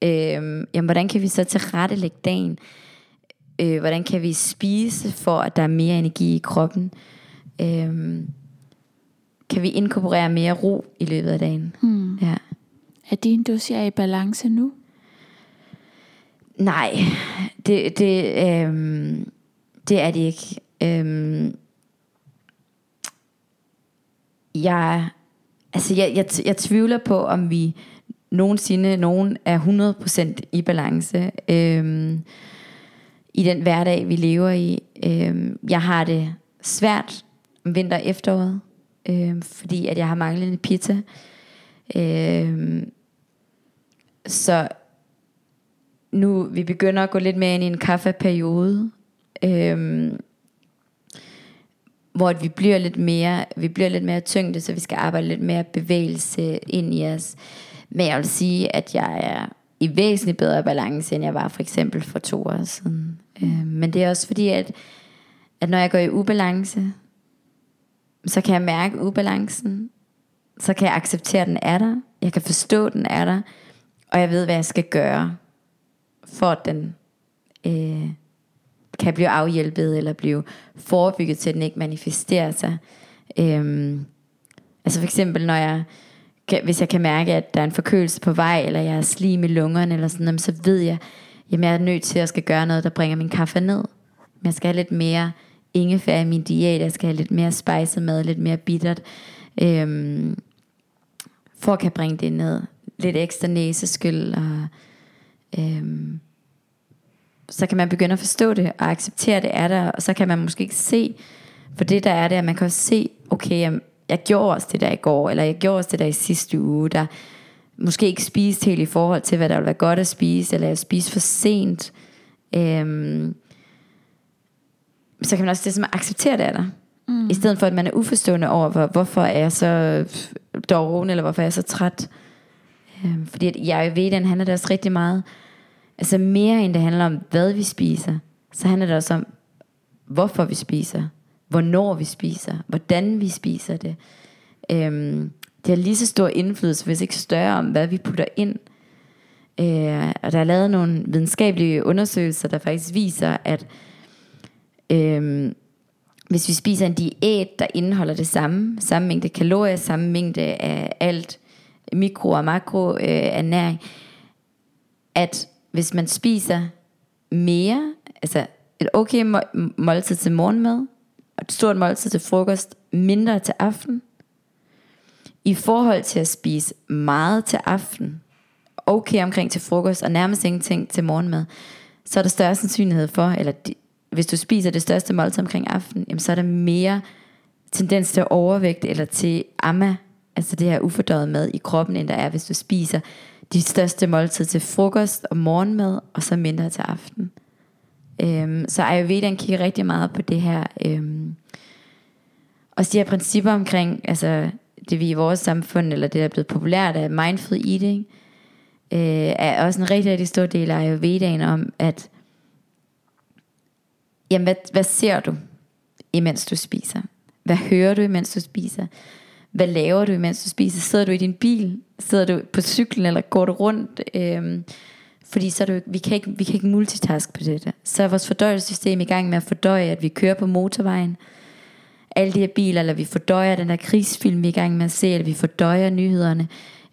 Øhm, jamen hvordan kan vi så tilrettelægge dagen? Øh, hvordan kan vi spise, for at der er mere energi i kroppen? Øhm, kan vi inkorporere mere ro i løbet af dagen? Hmm. Ja. Er din dossier i balance nu? Nej, det, det, øhm, det er det ikke. Øhm, jeg, altså jeg, jeg, jeg tvivler på, om vi nogensinde nogen er 100% i balance øhm, i den hverdag, vi lever i. Øh, jeg har det svært om vinter og efteråret, øh, fordi at jeg har manglende pizza. Øh, så nu vi begynder at gå lidt mere ind i en kaffeperiode, øh, hvor vi bliver lidt mere, vi bliver lidt mere tyngde, så vi skal arbejde lidt mere bevægelse ind i os. Men jeg vil sige, at jeg er i væsentligt bedre balance, end jeg var for eksempel for to år siden. Øh, men det er også fordi, at, at når jeg går i ubalance, så kan jeg mærke ubalancen, så kan jeg acceptere, at den er der, jeg kan forstå, at den er der, og jeg ved, hvad jeg skal gøre for at den øh, kan blive afhjælpet, eller blive forebygget til, at den ikke manifesterer sig. Øh, altså for eksempel, når jeg, hvis jeg kan mærke, at der er en forkølelse på vej, eller jeg er slim i lungerne, eller sådan, så ved jeg, jamen jeg er nødt til at skal gøre noget, der bringer min kaffe ned. Jeg skal have lidt mere ingefær i min diæt, jeg skal have lidt mere spice mad, lidt mere bittert, øhm, for at kan bringe det ned. Lidt ekstra næseskyld, og øhm, så kan man begynde at forstå det og acceptere, at det er der, og så kan man måske ikke se, for det der er det, at man kan også se, okay, jeg, jeg gjorde også det der i går, eller jeg gjorde også det der i sidste uge, der måske ikke spiste helt i forhold til, hvad der ville være godt at spise, eller jeg spiste for sent. Øhm, så kan man også det som acceptere det af der. Mm. I stedet for at man er uforstående over hvor, Hvorfor er jeg så doven Eller hvorfor er jeg så træt øhm, Fordi at jeg ved den handler det også rigtig meget Altså mere end det handler om, hvad vi spiser, så handler det også om, hvorfor vi spiser, hvornår vi spiser, hvordan vi spiser det. Øhm, det har lige så stor indflydelse, hvis ikke større, om hvad vi putter ind. Øh, og der er lavet nogle videnskabelige undersøgelser, der faktisk viser, at øh, hvis vi spiser en diæt, der indeholder det samme, samme mængde kalorier, samme mængde af alt mikro- og makroernæring, øh, at hvis man spiser mere, altså et okay måltid til morgenmad, og et stort måltid til frokost, mindre til aften, i forhold til at spise meget til aften, okay omkring til frokost, og nærmest ingenting til morgenmad, så er der større sandsynlighed for, eller de, hvis du spiser det største måltid omkring aften, jamen, så er der mere tendens til overvægt eller til amma, altså det her ufordøjet mad i kroppen, end der er, hvis du spiser de største måltid til frokost og morgenmad, og så mindre til aften. Øhm, så Ayurvedaen kigger rigtig meget på det her, øhm, og de her principper omkring, altså det vi i vores samfund, eller det der er blevet populært af mindful eating, øh, er også en rigtig, rigtig stor del af Ayurvedaen om, at jamen, hvad, hvad ser du, imens du spiser? Hvad hører du, imens du spiser? Hvad laver du, imens du spiser? Sidder du i din bil? Sidder du på cyklen, eller går du rundt? Øh, fordi så er du, vi, kan ikke, vi kan ikke multitask på det der. Så er vores fordøjelsessystem i gang med at fordøje, at vi kører på motorvejen. Alle de her biler, eller vi fordøjer den her krigsfilm, vi er i gang med at se, eller vi fordøjer nyhederne.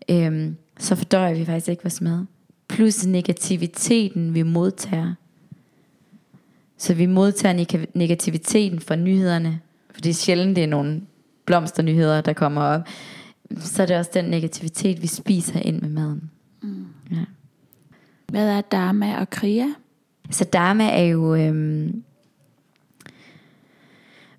Øhm, så fordøjer vi faktisk ikke vores mad. Plus negativiteten, vi modtager. Så vi modtager negativiteten fra nyhederne, for det er sjældent, det er nogle blomsternyheder, der kommer op. Så er det også den negativitet, vi spiser ind med maden. Mm. Ja. Hvad er Dharma og Kriya? Så Dharma er jo øhm,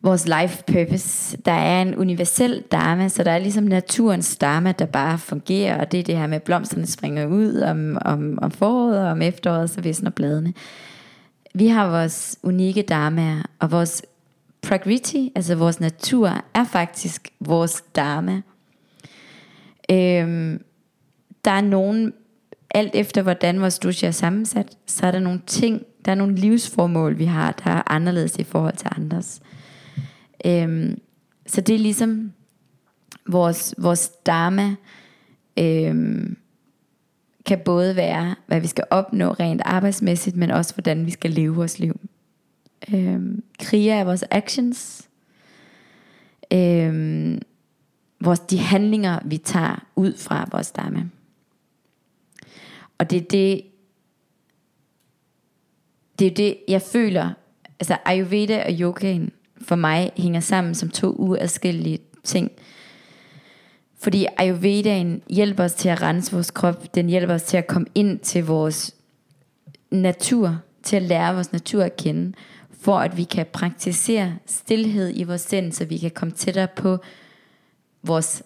vores life purpose. Der er en universel Dharma, så der er ligesom naturens Dharma, der bare fungerer, og det er det her med, at blomsterne springer ud om, om, om foråret, og om efteråret, så visner bladene. Vi har vores unikke Dharma, og vores Prakriti, altså vores natur, er faktisk vores Dharma. Øhm, der er nogen, alt efter hvordan vores dusje er sammensat, så er der nogle ting, der er nogle livsformål, vi har, der er anderledes i forhold til andres. Øhm, så det er ligesom vores, vores dharma, øhm, kan både være, hvad vi skal opnå rent arbejdsmæssigt, men også hvordan vi skal leve vores liv. Øhm, kriger er vores actions. Øhm, vores, de handlinger, vi tager ud fra vores dharma. Og det er det, det er det, jeg føler, altså Ayurveda og yogaen for mig hænger sammen som to uadskillelige ting. Fordi Ayurvedaen hjælper os til at rense vores krop, den hjælper os til at komme ind til vores natur, til at lære vores natur at kende, for at vi kan praktisere stillhed i vores sind, så vi kan komme tættere på vores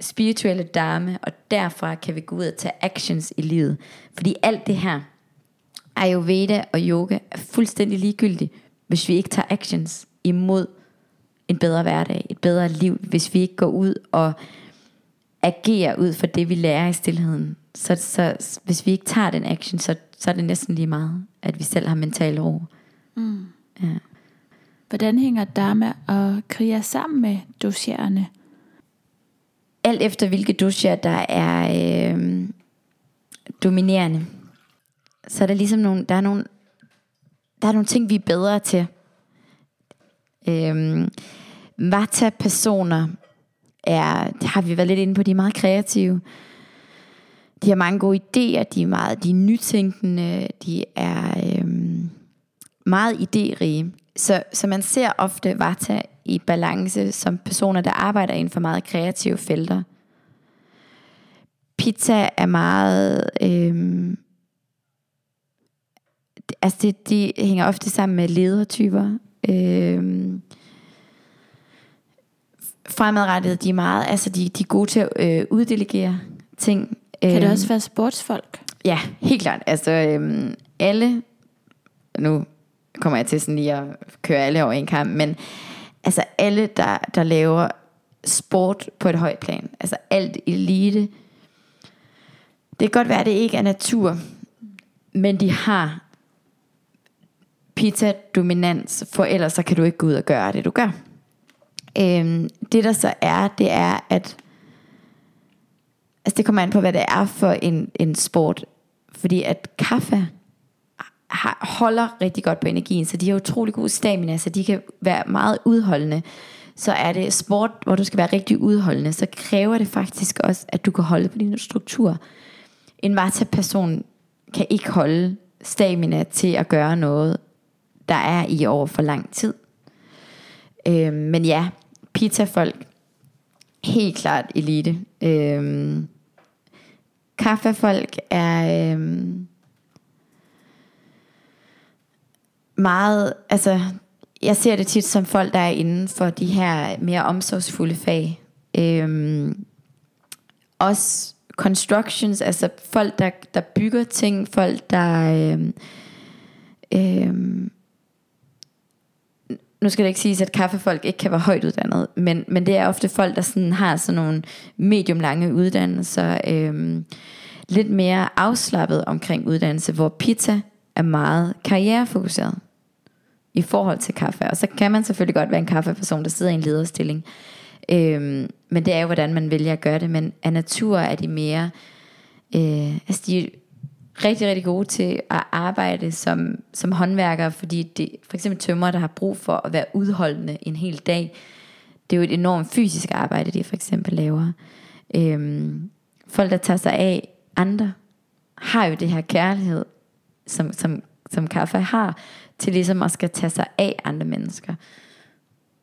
spirituelle dharma, og derfra kan vi gå ud og tage actions i livet. Fordi alt det her, Ayurveda og yoga, er fuldstændig ligegyldigt, hvis vi ikke tager actions imod en bedre hverdag, et bedre liv, hvis vi ikke går ud og agerer ud for det, vi lærer i stillheden. Så, så hvis vi ikke tager den action, så, så er det næsten lige meget, at vi selv har mental ro. Mm. Ja. Hvordan hænger Dharma og Kriya sammen med dosjererne? Alt efter hvilke dosjer, der er øh, dominerende. Så er der ligesom nogle, der er nogle, der er nogle ting, vi er bedre til. Øhm, Vata-personer er, det har vi været lidt inde på, de er meget kreative. De har mange gode idéer, de er meget de er nytænkende, de er øhm, meget idérige. Så, så man ser ofte Vata i balance som personer, der arbejder inden for meget kreative felter. Pizza er meget... Øhm, altså det, de hænger ofte sammen med ledertyper. Øhm, fremadrettet, de er meget, altså de, de er gode til at øh, uddelegere ting. Kan det øhm, også være sportsfolk? Ja, helt klart. Altså øhm, alle, nu kommer jeg til sådan lige at køre alle over en kamp, men altså alle, der, der laver sport på et højt plan, altså alt elite, det kan godt være, at det ikke er natur, men de har pizza-dominans, for ellers så kan du ikke gå ud og gøre det, du gør. Øhm, det der så er, det er, at altså det kommer an på, hvad det er for en, en sport. Fordi at kaffe har, holder rigtig godt på energien, så de har utrolig god stamina, så de kan være meget udholdende. Så er det sport, hvor du skal være rigtig udholdende, så kræver det faktisk også, at du kan holde på din struktur. En Vata-person kan ikke holde stamina til at gøre noget, der er i over for lang tid. Øh, men ja, pizzafolk, helt klart elite. Øh, kaffefolk er... Øh, meget, altså, jeg ser det tit som folk, der er inden for de her mere omsorgsfulde fag. Øhm, også constructions, altså folk, der, der bygger ting, folk, der... Øhm, øhm, nu skal det ikke siges, at kaffefolk ikke kan være højt uddannet, men, men det er ofte folk, der sådan har sådan nogle medium lange uddannelser, øhm, lidt mere afslappet omkring uddannelse, hvor pizza er meget karrierefokuseret i forhold til kaffe. Og så kan man selvfølgelig godt være en kaffeperson, der sidder i en lederstilling. Øhm, men det er jo, hvordan man vælger at gøre det. Men af natur er de mere... Øh, altså de rigtig, rigtig gode til at arbejde som, som håndværkere, fordi det, for eksempel tømmer, der har brug for at være udholdende en hel dag, det er jo et enormt fysisk arbejde, de for eksempel laver. Øhm, folk, der tager sig af andre, har jo det her kærlighed, som, som, som kaffe har, til ligesom at skal tage sig af andre mennesker.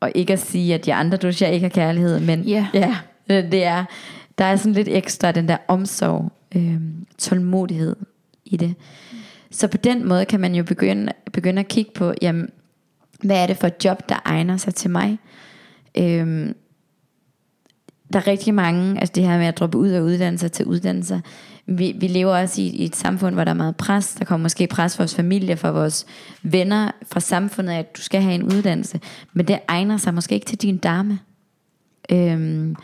Og ikke at sige, at de andre duscher ikke har kærlighed, men Ja. <laughs> ja, det er, der er sådan lidt ekstra den der omsorg, øh, tålmodighed i det. Så på den måde kan man jo begynde, begynde at kigge på, jamen, hvad er det for et job, der egner sig til mig? Øhm, der er rigtig mange, altså det her med at droppe ud af uddannelser til uddannelser. Vi, vi lever også i, i et samfund, hvor der er meget pres. Der kommer måske pres fra vores familie, fra vores venner, fra samfundet, at du skal have en uddannelse. Men det egner sig måske ikke til din dame. Øhm,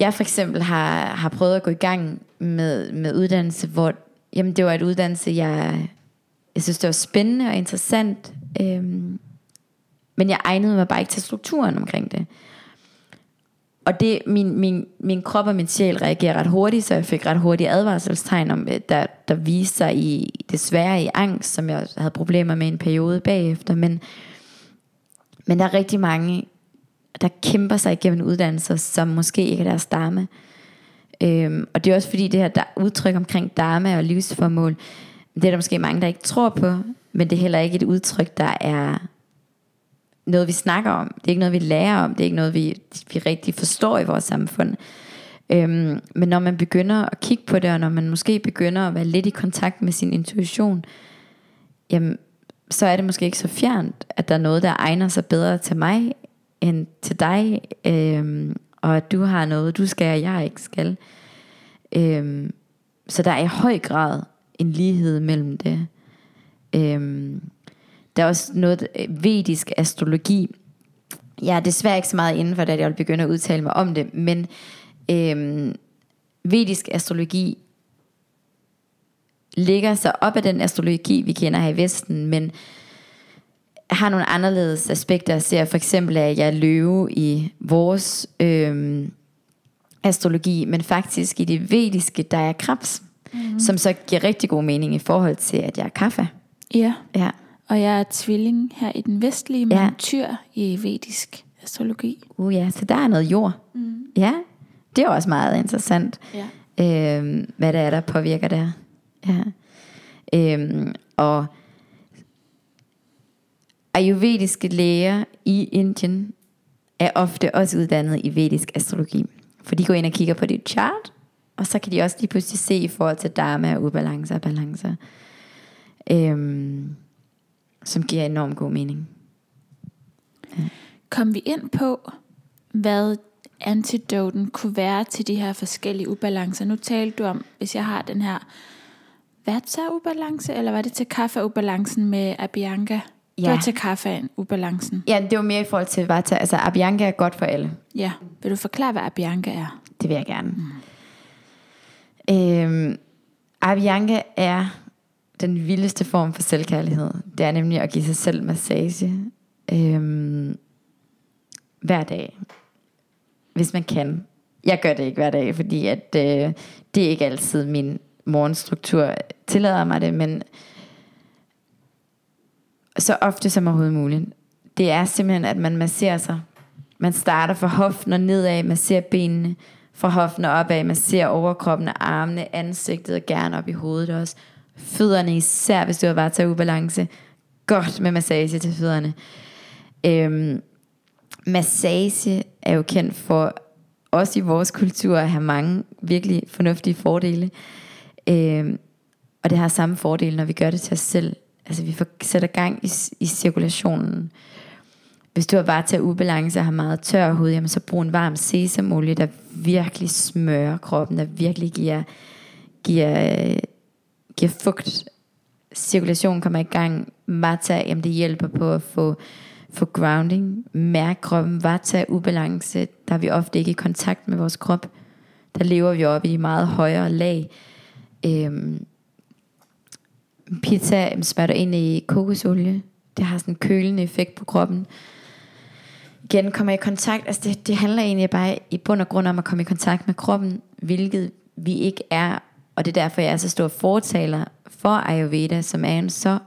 jeg for eksempel har, har prøvet at gå i gang med, med uddannelse, hvor jamen det var et uddannelse, jeg, jeg synes, det var spændende og interessant. Øhm, men jeg egnede mig bare ikke til strukturen omkring det. Og det, min, min, min krop og min sjæl reagerer ret hurtigt, så jeg fik ret hurtigt advarselstegn, om, øh, der, der viste sig i, desværre i angst, som jeg havde problemer med en periode bagefter. Men, men der er rigtig mange, der kæmper sig igennem uddannelser, som måske ikke er deres dame. Øhm, og det er også fordi det her der udtryk omkring dharma og livsformål, det er der måske mange, der ikke tror på, men det er heller ikke et udtryk, der er noget, vi snakker om. Det er ikke noget, vi lærer om. Det er ikke noget, vi, vi rigtig forstår i vores samfund. Øhm, men når man begynder at kigge på det, og når man måske begynder at være lidt i kontakt med sin intuition, jamen, så er det måske ikke så fjernt, at der er noget, der egner sig bedre til mig, end til dig, øhm, og at du har noget, du skal, og jeg ikke skal. Øhm, så der er i høj grad en lighed mellem det. Øhm, der er også noget øh, vedisk astrologi. Jeg er desværre ikke så meget inden for det, at jeg vil begynde at udtale mig om det, men øhm, vedisk astrologi ligger sig op af den astrologi, vi kender her i Vesten, men har nogle anderledes aspekter. Ser for eksempel, at jeg løve i vores øhm, astrologi, men faktisk i det vediske, der er krebs, mm. som så giver rigtig god mening i forhold til, at jeg er kaffe. Ja, Ja. og jeg er tvilling her i den vestlige, men Ja. tyr i vedisk astrologi. Uh, ja, så der er noget jord. Mm. Ja, det er også meget interessant, Ja. øhm, hvad det er, der påvirker der. Ja. Øhm, og ayurvediske læger i Indien er ofte også uddannet i vedisk astrologi. For de går ind og kigger på dit chart, og så kan de også lige pludselig se i forhold til dharma og ubalancer og balancer, øhm, som giver enormt god mening. Kom vi ind på, hvad antidoten kunne være til de her forskellige ubalancer. Nu talte du om, hvis jeg har den her vata-ubalance, eller var det til kaffe-ubalancen med Abianca? Det Ja. var til kaffe-ubalancen. Ja, det var mere i forhold til Vata. Altså, Abianca er godt for alle. Ja. Vil du forklare, hvad Abianca er? Det vil jeg gerne. Mm. Øhm, Abianca er den vildeste form for selvkærlighed. Det er nemlig at give sig selv massage. Øhm, hver dag. Hvis man kan. Jeg gør det ikke hver dag, fordi at, øh, det er ikke altid min morgenstruktur tillader mig det, men så ofte som overhovedet muligt. Det er simpelthen, at man masserer sig. Man starter fra hoften og nedad, masserer benene, fra hoften og opad, masserer overkroppen og armene, ansigtet og gerne op i hovedet også. Fødderne især, hvis du har bare taget ubalance. Godt med massage til fødderne. Øhm, massage er jo kendt for, også i vores kultur, at have mange virkelig fornuftige fordele. Øhm, og det har samme fordele, når vi gør det til os selv altså vi får sætter gang i, i cirkulationen. Hvis du har bare til ubalance og har meget tør hud, jamen så brug en varm sesamolie, der virkelig smører kroppen, der virkelig giver, giver, giver fugt. Cirkulationen kommer i gang. Vata, jamen det hjælper på at få, få grounding. Mærk kroppen. Vata, ubalance, der er vi ofte ikke i kontakt med vores krop. Der lever vi oppe i meget højere lag. Øhm, pizza smører ind i kokosolie. Det har sådan en kølende effekt på kroppen igen kommer i kontakt, altså det, det handler egentlig bare i bund og grund om at komme i kontakt med kroppen, hvilket vi ikke er, og det er derfor, jeg er så stor fortaler for Ayurveda, som er en så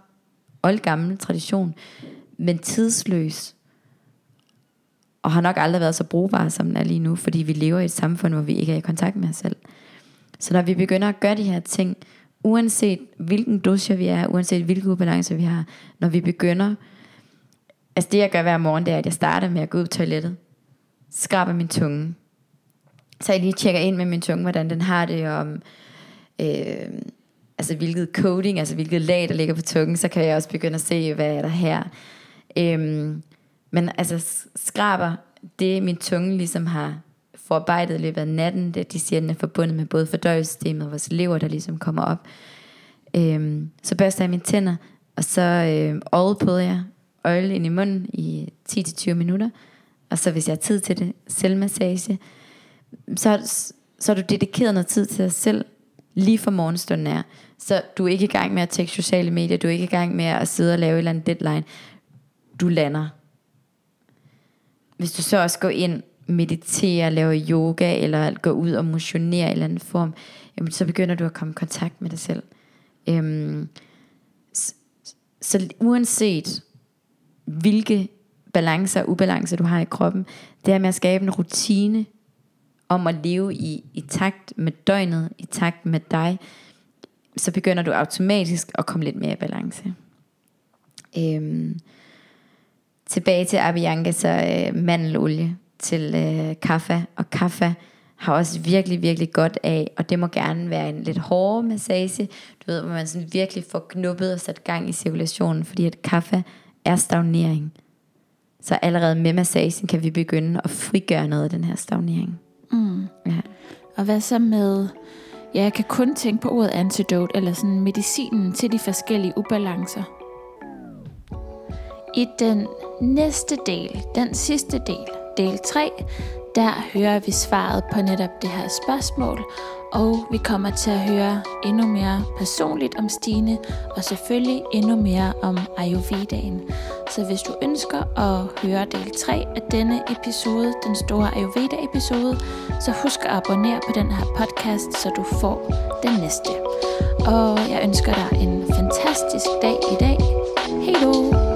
oldgammel tradition, men tidsløs, og har nok aldrig været så brugbar, som den er lige nu, fordi vi lever i et samfund, hvor vi ikke er i kontakt med os selv. Så når vi begynder at gøre de her ting, uanset hvilken dosha vi er, uanset hvilke ubalancer vi har, når vi begynder Altså det jeg gør hver morgen, det er, at jeg starter med at gå ud på toilettet. Skraber min tunge. Så jeg lige tjekker ind med min tunge, hvordan den har det, om øh, altså hvilket coating, altså hvilket lag, der ligger på tungen, så kan jeg også begynde at se, hvad er der her. Øh, men altså skraber, det min tunge ligesom har forarbejdet i løbet af natten, det, de siger, at den er forbundet med både fordøjelsessystemet og vores lever, der ligesom kommer op. Øhm, så børster jeg mine tænder, og så øh, oil jeg øjle ind i munden i 10-20 minutter. Og så hvis jeg har tid til det, selvmassage. Så, så er du dedikeret noget tid til dig selv, lige for morgenstunden er. Så du er ikke i gang med at tjekke sociale medier, du er ikke i gang med at sidde og lave et eller andet deadline. Du lander. Hvis du så også går ind, mediterer, laver yoga, eller går ud og motionerer i en eller anden form, jamen, så begynder du at komme i kontakt med dig selv. Øhm, så, så uanset hvilke balancer og ubalancer du har i kroppen. Det er med at skabe en rutine om at leve i, i takt med døgnet, i takt med dig, så begynder du automatisk at komme lidt mere i balance. Øhm, tilbage til Abiyanka, så øh, mandelolie til øh, kaffe, og kaffe har også virkelig, virkelig godt af, og det må gerne være en lidt hårdere massage, du ved, hvor man sådan virkelig får knuppet og sat gang i cirkulationen, fordi at kaffe er stagnering. Så allerede med massagen kan vi begynde at frigøre noget af den her stagnering. Mm. Ja. Og hvad så med, ja, jeg kan kun tænke på ordet antidote, eller sådan medicinen til de forskellige ubalancer. I den næste del, den sidste del, del 3, der hører vi svaret på netop det her spørgsmål, og vi kommer til at høre endnu mere personligt om Stine, og selvfølgelig endnu mere om Ayurvedaen. Så hvis du ønsker at høre del 3 af denne episode, den store Ayurveda-episode, så husk at abonnere på den her podcast, så du får den næste. Og jeg ønsker dig en fantastisk dag i dag. Hej då!